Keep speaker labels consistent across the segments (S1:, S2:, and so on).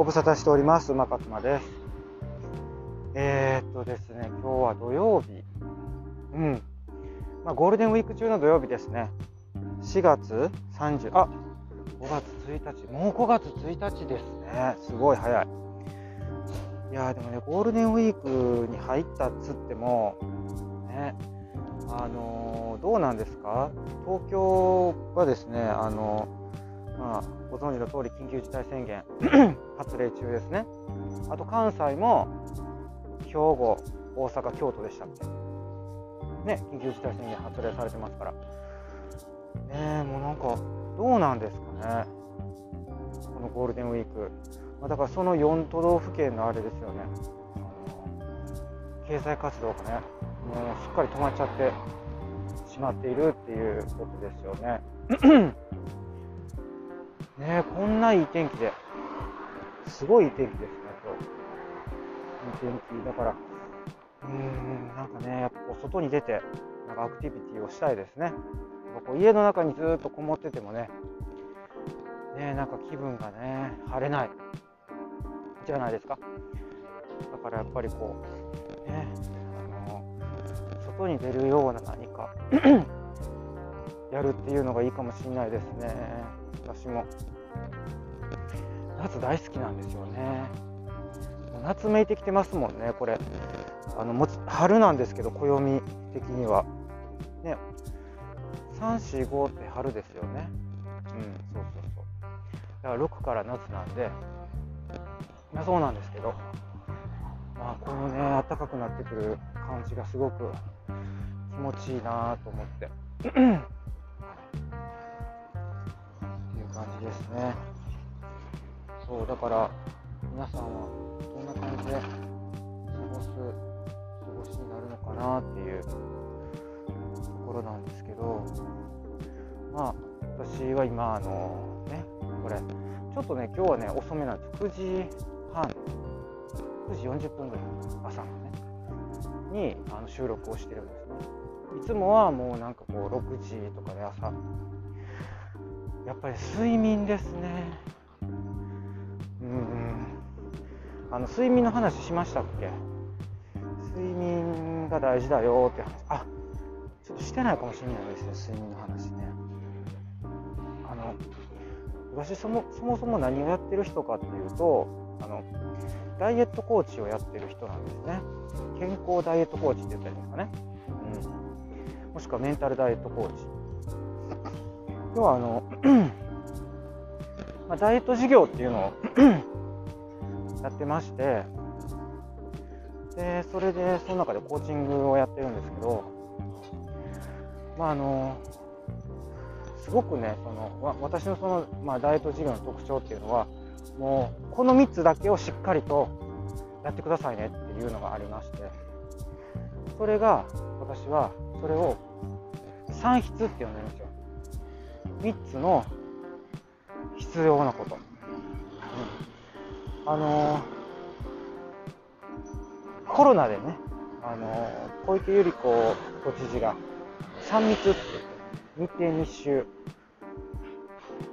S1: ご無沙汰しております。馬勝間です。えー、っとですね、今日は土曜日。うん。まあ、ゴールデンウィーク中の土曜日ですね。4月30、あ5月1日。もう5月1日ですね。すごい早い。いやーでもね、ゴールデンウィークに入ったっつっても、ね、あのーどうなんですか？東京はですね、あのまあ、ご存知の通り緊急事態宣言発令中ですね。あと関西も兵庫、大阪、京都でしたっけね、緊急事態宣言発令されてますから。ねえ、もうなんか、どうなんですかね。このゴールデンウィーク。ま、だからその4都道府県のあれですよね。経済活動がね、もうしっかり止まっちゃってしまっているっていうことですよね。ねえこんないい天気で、すごい天気ですね、今日。いい天気。だから、うーん、なんかね、やっぱ外に出て、なんかアクティビティをしたいですね。こう家の中にずっとこもっててもね、ねなんか気分がね、晴れない。じゃないですか。だからやっぱりこう、ね、あの、外に出るような何か やるっていうのがいいかもしれないですね。私も。夏大好きなんですよね。夏めいてきてますもんね、これ。あのもつ春なんですけど、暦的には。ね、3、4、5って春ですよね。うん、そうそうそう。だから6から夏なんで、まあそうなんですけど、まあこのね、暖かくなってくる感じがすごく気持ちいいなと思って。っていう感じですね。そう、だから皆さんはどんな感じで過ごす、過ごしになるのかなっていうところなんですけど、まあ私は今、あのね、これ、ちょっとね、今日はね、遅めなんです。9時半、9時40分ぐらい、朝のね、にあの収録をしてるんですね。いつもはもうなんかこう6時とかで朝やっぱり睡眠ですねうんあの睡眠の話しましたっけ？睡眠が大事だよって話。あちょっとしてないかもしれないですね睡眠の話ね。あの私そもそもそも何をやってる人かっていうとあのダイエットコーチをやってる人なんですね。健康ダイエットコーチって言ったらいいんですかね、うん、もしくはメンタルダイエットコーチ。要はあの、まあ、ダイエット事業っていうのを やってましてでそれでその中でコーチングをやってるんですけどまああのすごくねその私のその、まあ、ダイエット事業の特徴っていうのはもうこの3つだけをしっかりとやってくださいねっていうのがありましてそれが私はそれを3筆って呼んでるんですよ。3つの必要なこと、うん、あのコロナでね、あの小池百合子都知事が3密って言って密定密集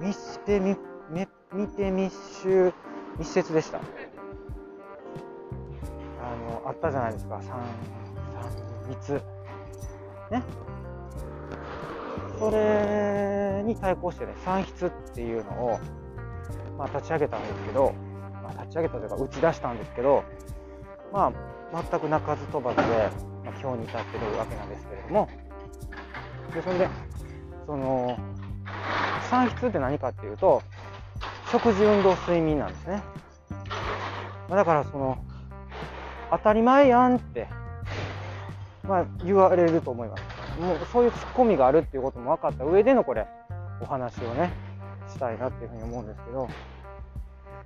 S1: 密して密密密集密接でした。あのあったじゃないですか。3三密。ね。それに対抗してね三筆っていうのを、まあ、立ち上げたんですけど、まあ、立ち上げたというか打ち出したんですけどまあ全く鳴かず飛ばずで、まあ、今日に至ってるわけなんですけれども。でそれでその三筆って何かっていうと食事運動睡眠なんですね。まだからその当たり前やんって、まあ、言われると思います。もうそういうツッコミがあるっていうことも分かった上でのこれお話をねしたいなっていうふうに思うんですけど。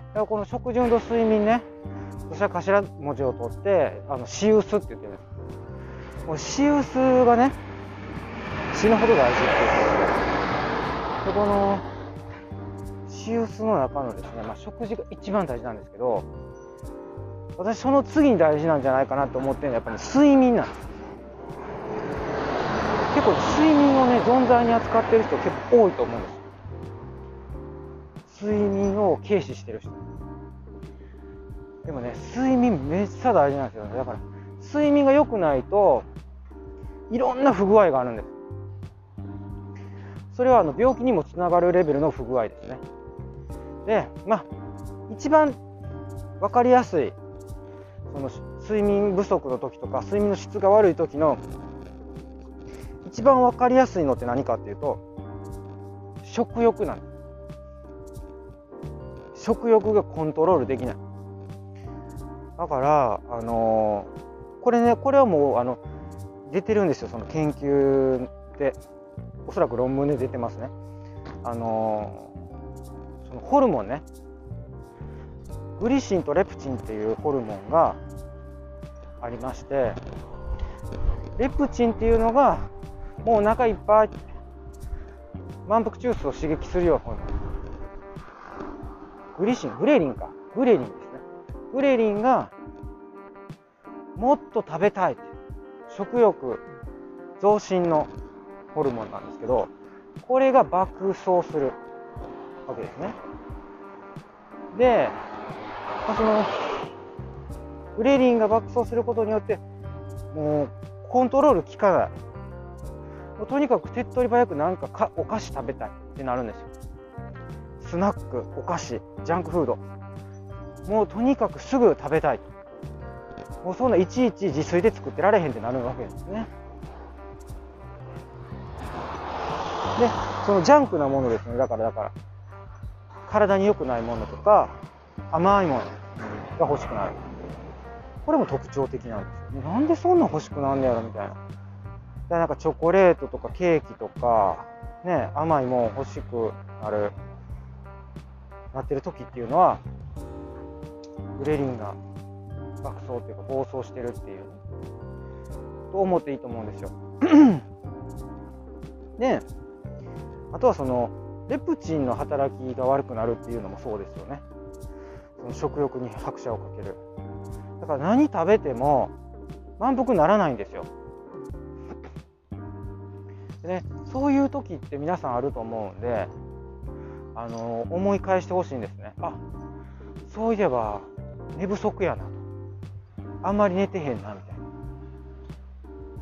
S1: だからこの食事運動睡眠ね私は頭文字を取ってあのシウスって言ってるんです。もうシウスがね死ぬほど大事っていう。ことででこのシウスの中のですね、まあ、食事が一番大事なんですけど私その次に大事なんじゃないかなと思ってるのはやっぱり、ね、睡眠なんです。構睡眠をね存在に扱ってる人結構多いと思うんです。睡眠を軽視してる人。でもね睡眠めっちゃ大事なんですよね。だから睡眠が良くないといろんな不具合があるんです。それはあの病気にもつながるレベルの不具合ですね。でまあ一番分かりやすいその睡眠不足の時とか睡眠の質が悪い時の一番分かりやすいのって何かっていうと食欲なん。食欲がコントロールできない。だからあのー、これねこれはもうあの出てるんですよ。その研究で。おそらく論文で出てますね。あのー、そのホルモンね。グリシンとレプチンっていうホルモンがありましてレプチンっていうのがもうお腹いっぱい。満腹中枢を刺激するようなグリシングレリンか。グレリンですね。グレリンがもっと食べたい食欲増進のホルモンなんですけどこれが爆走するわけですね。でそのグレリンが爆走することによってもうコントロール効かない。もうとにかく手っ取り早くなんかかお菓子食べたいってなるんですよ。スナックお菓子ジャンクフード。もうとにかくすぐ食べたい。もうそんないちいち自炊で作ってられへんってなるわけですね。でそのジャンクなものですね。だからだから体に良くないものとか甘いものが欲しくなる。これも特徴的なんですよ。なんでそんな欲しくなんねやろみたいな。でなんかチョコレートとかケーキとかね甘いもん欲しくなるなってる時っていうのはグレリンが爆走っていうか暴走してるっていうと思っていいと思うんですよ。であとはそのレプチンの働きが悪くなるっていうのもそうですよね。その食欲に拍車をかける。だから何食べても満腹にならないんですよ。でねそういう時って皆さんあると思うんであの思い返してほしいんですね。あそういえば寝不足やなと。あんまり寝てへんなみたい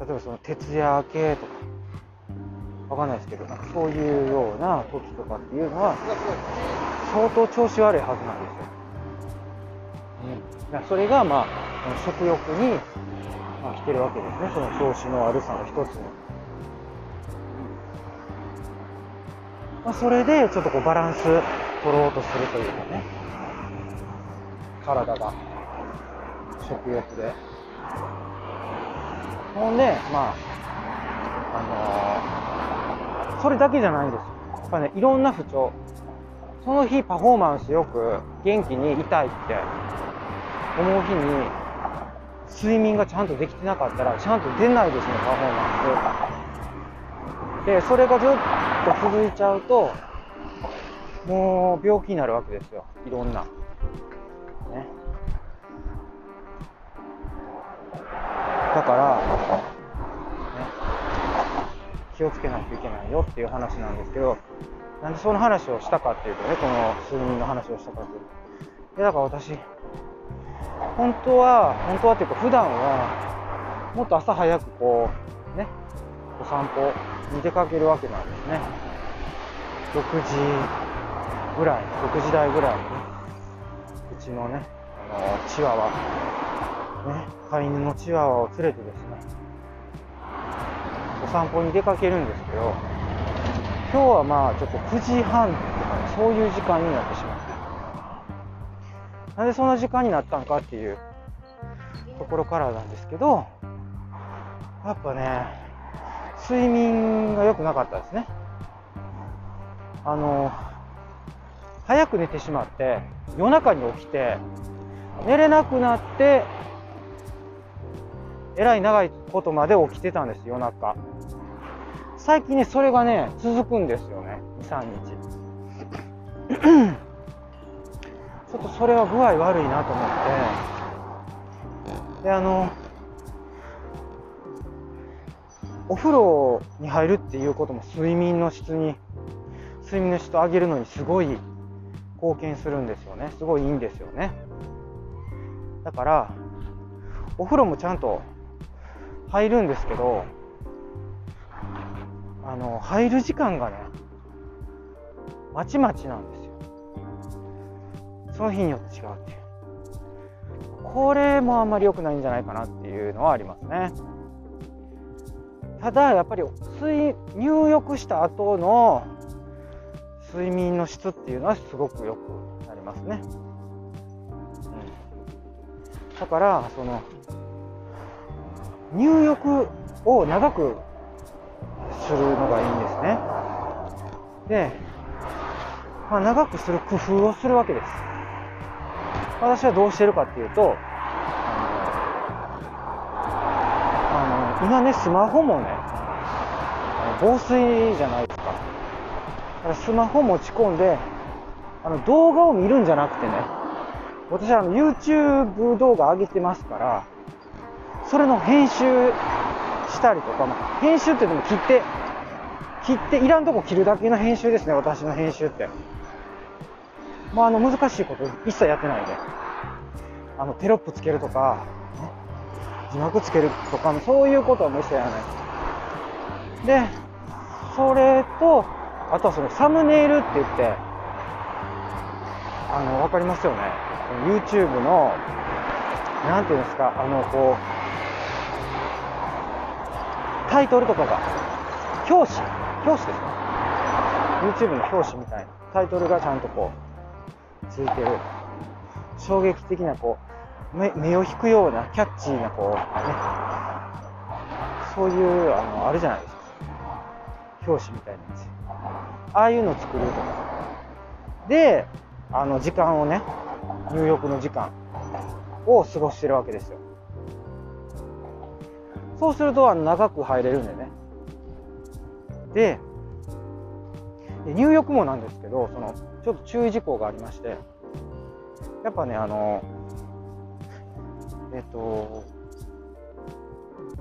S1: な。例えばその徹夜系とかわかんないですけどなんかそういうような時とかっていうのは相当調子悪いはずなんですよ、うん、それがまあ食欲に、まあ、来てるわけですね。その調子の悪さの一つに、まあ、それでちょっとこうバランス取ろうとするというかね。体が。食欲で。ほんでまああのー、それだけじゃないんです。やっぱねいろんな不調。その日パフォーマンスよく元気にいたいって思う日に睡眠がちゃんとできてなかったらちゃんと出ないですねパフォーマンス。でそれがずっと続いちゃうともう病気になるわけですよ。いろんな。ね。だから、ね、気をつけないといけないよっていう話なんですけど、なんでその話をしたかっていうとね、この睡眠の話をしたかっていうと。だから私、本当は、本当はっていうか普段は、もっと朝早くこう、散歩に出かけるわけなんですね。6時ぐらい、6時台ぐらいにね、うちのね、あの、チワワ、ね、飼い犬のチワワを連れてですね、お散歩に出かけるんですけど、今日はまあちょっと9時半とか、ね、そういう時間になってしまって、なんでそんな時間になったのかっていうところからなんですけど、やっぱね、睡眠が良くなかったですね。あの、早く寝てしまって、夜中に起きて、寝れなくなってえらい長いことまで起きてたんです夜中。最近ねそれがね続くんですよね23日。ちょっとそれは具合悪いなと思って。であのお風呂に入るっていうことも睡眠の質に睡眠の質を上げるのにすごい貢献するんですよね。すごいいいんですよね。だからお風呂もちゃんと入るんですけどあの入る時間がねまちまちなんですよ。その日によって違うっていう。これもあんまり良くないんじゃないかなっていうのはありますね。ただやっぱり水入浴した後の睡眠の質っていうのはすごく良くなりますね、うん、だからその入浴を長くするのがいいんですね。で、まあ、長くする工夫をするわけです。私はどうしてるかっていうと今ねスマホもね防水じゃないですか。だからスマホ持ち込んであの動画を見るんじゃなくてね私はあの YouTube 動画上げてますからそれの編集したりとか、まあ、編集って言っても切って切っていらんとこ切るだけの編集ですね私の編集って。まああの難しいこと一切やってないで。あのテロップつけるとか、字幕つけるとかそういうことはもう一切やらないでそれとあとはそのサムネイルって言ってあの分かりますよね。YouTube のなんていうんですかあのこうタイトルとかが、表紙、表紙ですね。YouTube の表紙みたいな、タイトルがちゃんとこう、ついてる、衝撃的なこう、目目を引くような、キャッチーなこう、ね、そういう、あの、あるじゃないですか。表紙みたいなやつ。ああいうの作るとか。で、あの、時間をね、入浴の時間を過ごしてるわけですよ。そうするとあの長く入れるんでね。で、入浴もなんですけど、そのちょっと注意事項がありまして、やっぱね、あの、えっと、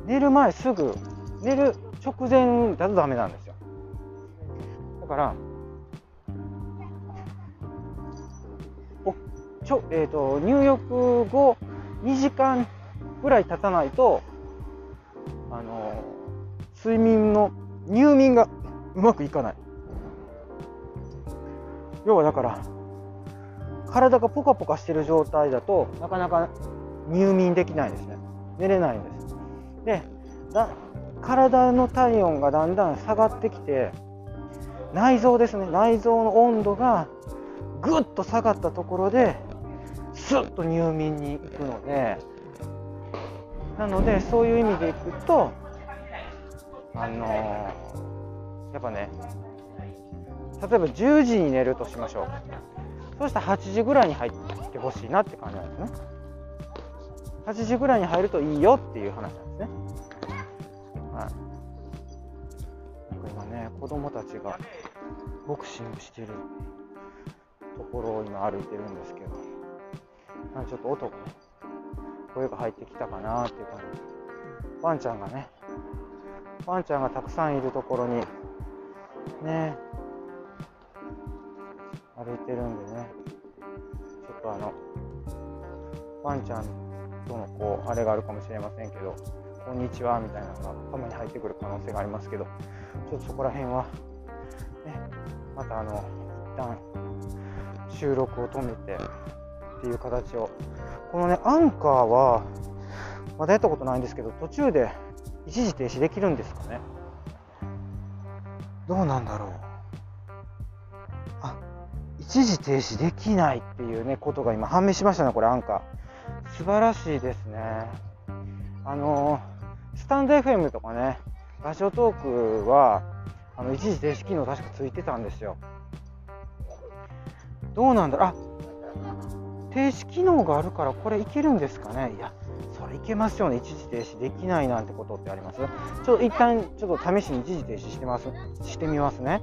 S1: 寝る前すぐ、寝る直前だとダメなんですよ。だから、おちょえーと入浴後2時間ぐらい経たないとあの睡眠の入眠がうまくいかない要はだから体がポカポカしてる状態だとなかなか入眠できないですね。寝れないんです。でだ体の体温がだんだん下がってきて内臓ですね。内臓の温度がぐっと下がったところでスッと入眠に行くのでなのでそういう意味でいくとあのー、やっぱね例えば10時に寝るとしましょう。そうしたら8時ぐらいに入ってほしいなって感じなんですね。8時ぐらいに入るといいよっていう話なんですね。はい。なんか今ね子供たちがボクシングしてるところを今歩いてるんですけどなんかちょっと音がね声が入ってきたかなっていう感じ。ワンちゃんがねワンちゃんがたくさんいるところにね歩いてるんでね。ちょっとあのワンちゃんとのこうあれがあるかもしれませんけどこんにちはみたいなのがたまに入ってくる可能性がありますけどちょっとそこら辺はねまたあの一旦収録を止めてっていう形をこのね、アンカーは、まだやったことないんですけど、途中で一時停止できるんですかね。どうなんだろう。あ、一時停止できないっていうね、ことが今判明しましたね、これアンカー。素晴らしいですね。あのスタンド FM とかね、ラジオトークは、あの一時停止機能確かついてたんですよ。どうなんだろう。あ停止機能があるからこれいけるんですかねいやそれいけますよね一時停止できないなんてことってありますちょっと一旦ちょっと試しに一時停止してますしてみますね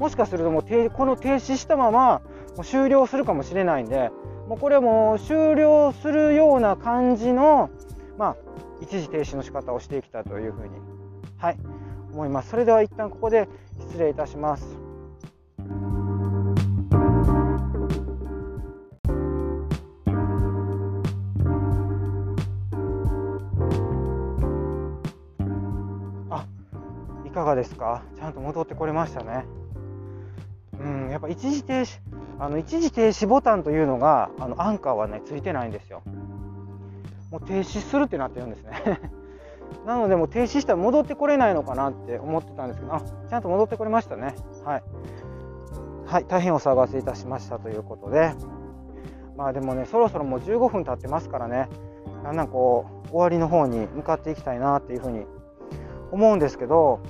S1: もしかするともうこの停止したままもう終了するかもしれないんでもうこれも終了するような感じの、まあ、一時停止の仕方をしてきたというふうに、はい、思います。それでは一旦ここで失礼いたします。あ、いかがですか？ちゃんと戻ってこれましたね。うん、やっぱ一時停止あの一時停止ボタンというのが、あのアンカーはね、ついてないんですよ。もう停止するってなってるんですね。なので、もう停止したら戻ってこれないのかなって思ってたんですけど、あちゃんと戻ってこれましたね。はい。はい、大変お騒がせいたしましたということで、まあでもね、そろそろもう15分経ってますからね、だんだんこう、終わりの方に向かっていきたいなっていうふうに思うんですけど、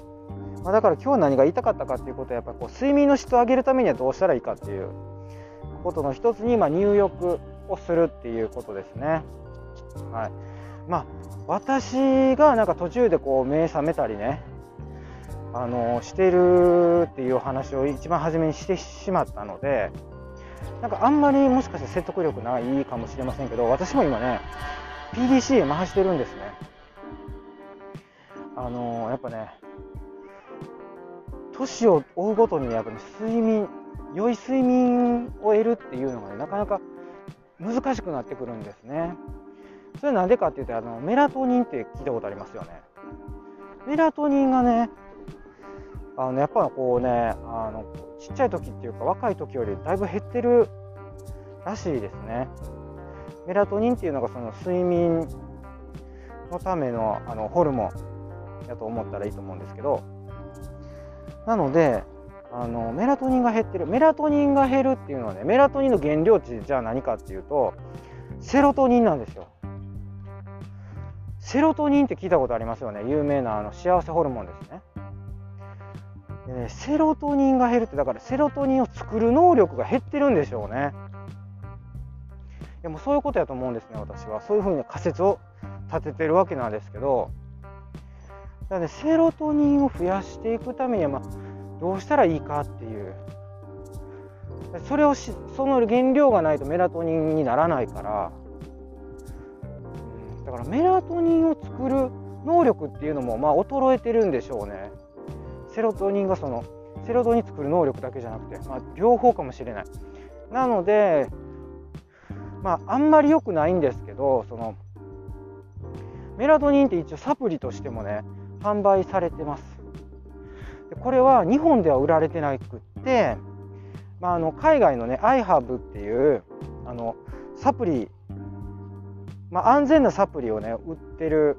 S1: まあ、だから今日何が言いたかったかっていうことはやっぱこう睡眠の質を上げるためにはどうしたらいいかっていうことの一つにま入浴をするっていうことですね。はい、まあ私がなんか途中でこう目覚めたりねあのしてるっていう話を一番初めにしてしまったのでなんかあんまりもしかして説得力ないかもしれませんけど私も今ね PDCA 回してるんですね。あのやっぱね年を追うごとにやっぱり睡眠良い睡眠を得るっていうのがねなかなか難しくなってくるんですね。それなんでかっていうとあのメラトニンって聞いたことありますよね。メラトニンがねあのやっぱこうねあのちっちゃい時っていうか若い時よりだいぶ減ってるらしいですね。メラトニンっていうのがその睡眠のためのあのホルモンやと思ったらいいと思うんですけどなのであのメラトニンが減ってる。メラトニンが減るっていうのはねメラトニンの原料値じゃあ何かっていうとセロトニンなんですよ。セロトニンって聞いたことありますよね？有名なあの幸せホルモンですね。でねセロトニンが減るってだからセロトニンを作る能力が減ってるんでしょうね。いやもそういうことやと思うんですね私は。そういうふうに仮説を立ててるわけなんですけどなのでセロトニンを増やしていくためには、まあ、どうしたらいいかっていう。それをしその原料がないとメラトニンにならないから。だからメラトニンを作る能力っていうのもまあ衰えてるんでしょうね。セロトニンがそのセロトニン作る能力だけじゃなくて、まあ、両方かもしれない。なのでまああんまり良くないんですけどそのメラトニンって一応サプリとしてもね販売されてます。これは日本では売られてなくって、まあ、あの海外のね iHub っていうあのサプリ、まあ、安全なサプリをね売ってる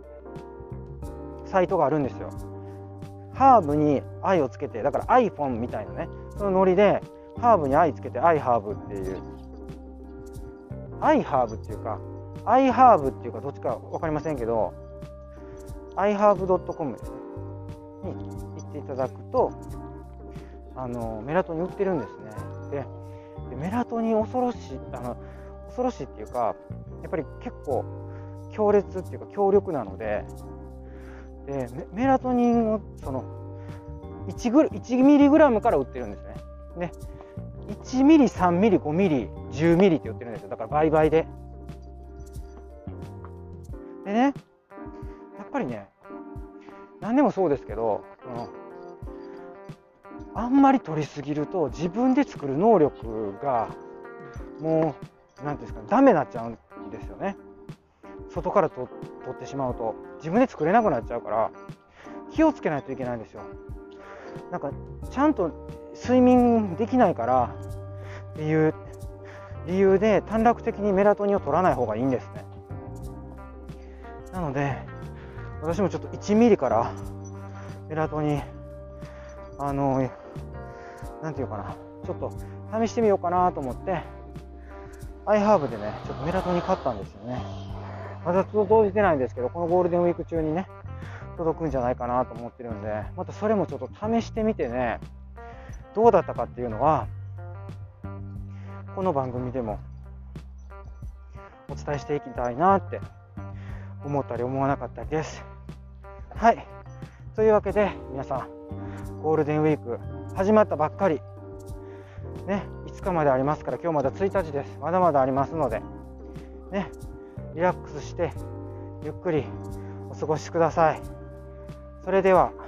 S1: サイトがあるんですよ。ハーブに愛をつけてだから iPhone みたいなねそのノリでハーブに愛つけて iHerb っていう iHerb っていうか iHerb っていうかどっちか分かりませんけど iHerb.com ですねに行っていただくとあのメラトニン売ってるんですね。でメラトニン恐ろしいあの恐ろしいっていうかやっぱり結構強烈っていうか強力なのででメラトニンをその 1, グ1ミリグラムから売ってるんですね。で1ミリ3ミリ5ミリ10ミリって売ってるんですよ。だから倍々で。でねりね。何でもそうですけど、うん、あんまり取りすぎると自分で作る能力がもう何ていうんですかダメになっちゃうんですよね。外からと取ってしまうと自分で作れなくなっちゃうから気をつけないといけないんですよ。なんかちゃんと睡眠できないからっていう理由で短絡的にメラトニンを取らない方がいいんですね。なので私もちょっと1ミリからメラトニンあの何て言うかなちょっと試してみようかなと思ってアイハーブでねちょっとメラトニン買ったんですよねまだ届いてないんですけどこのゴールデンウィーク中にね届くんじゃないかなと思ってるんでまたそれもちょっと試してみてねどうだったかっていうのはこの番組でもお伝えしていきたいなって思ったり思わなかったりです。はい。というわけで、皆さん、ゴールデンウィーク始まったばっかり、ね、5日までありますから、今日まだ1日です。まだまだありますので、ね、リラックスして、ゆっくりお過ごしください。それでは。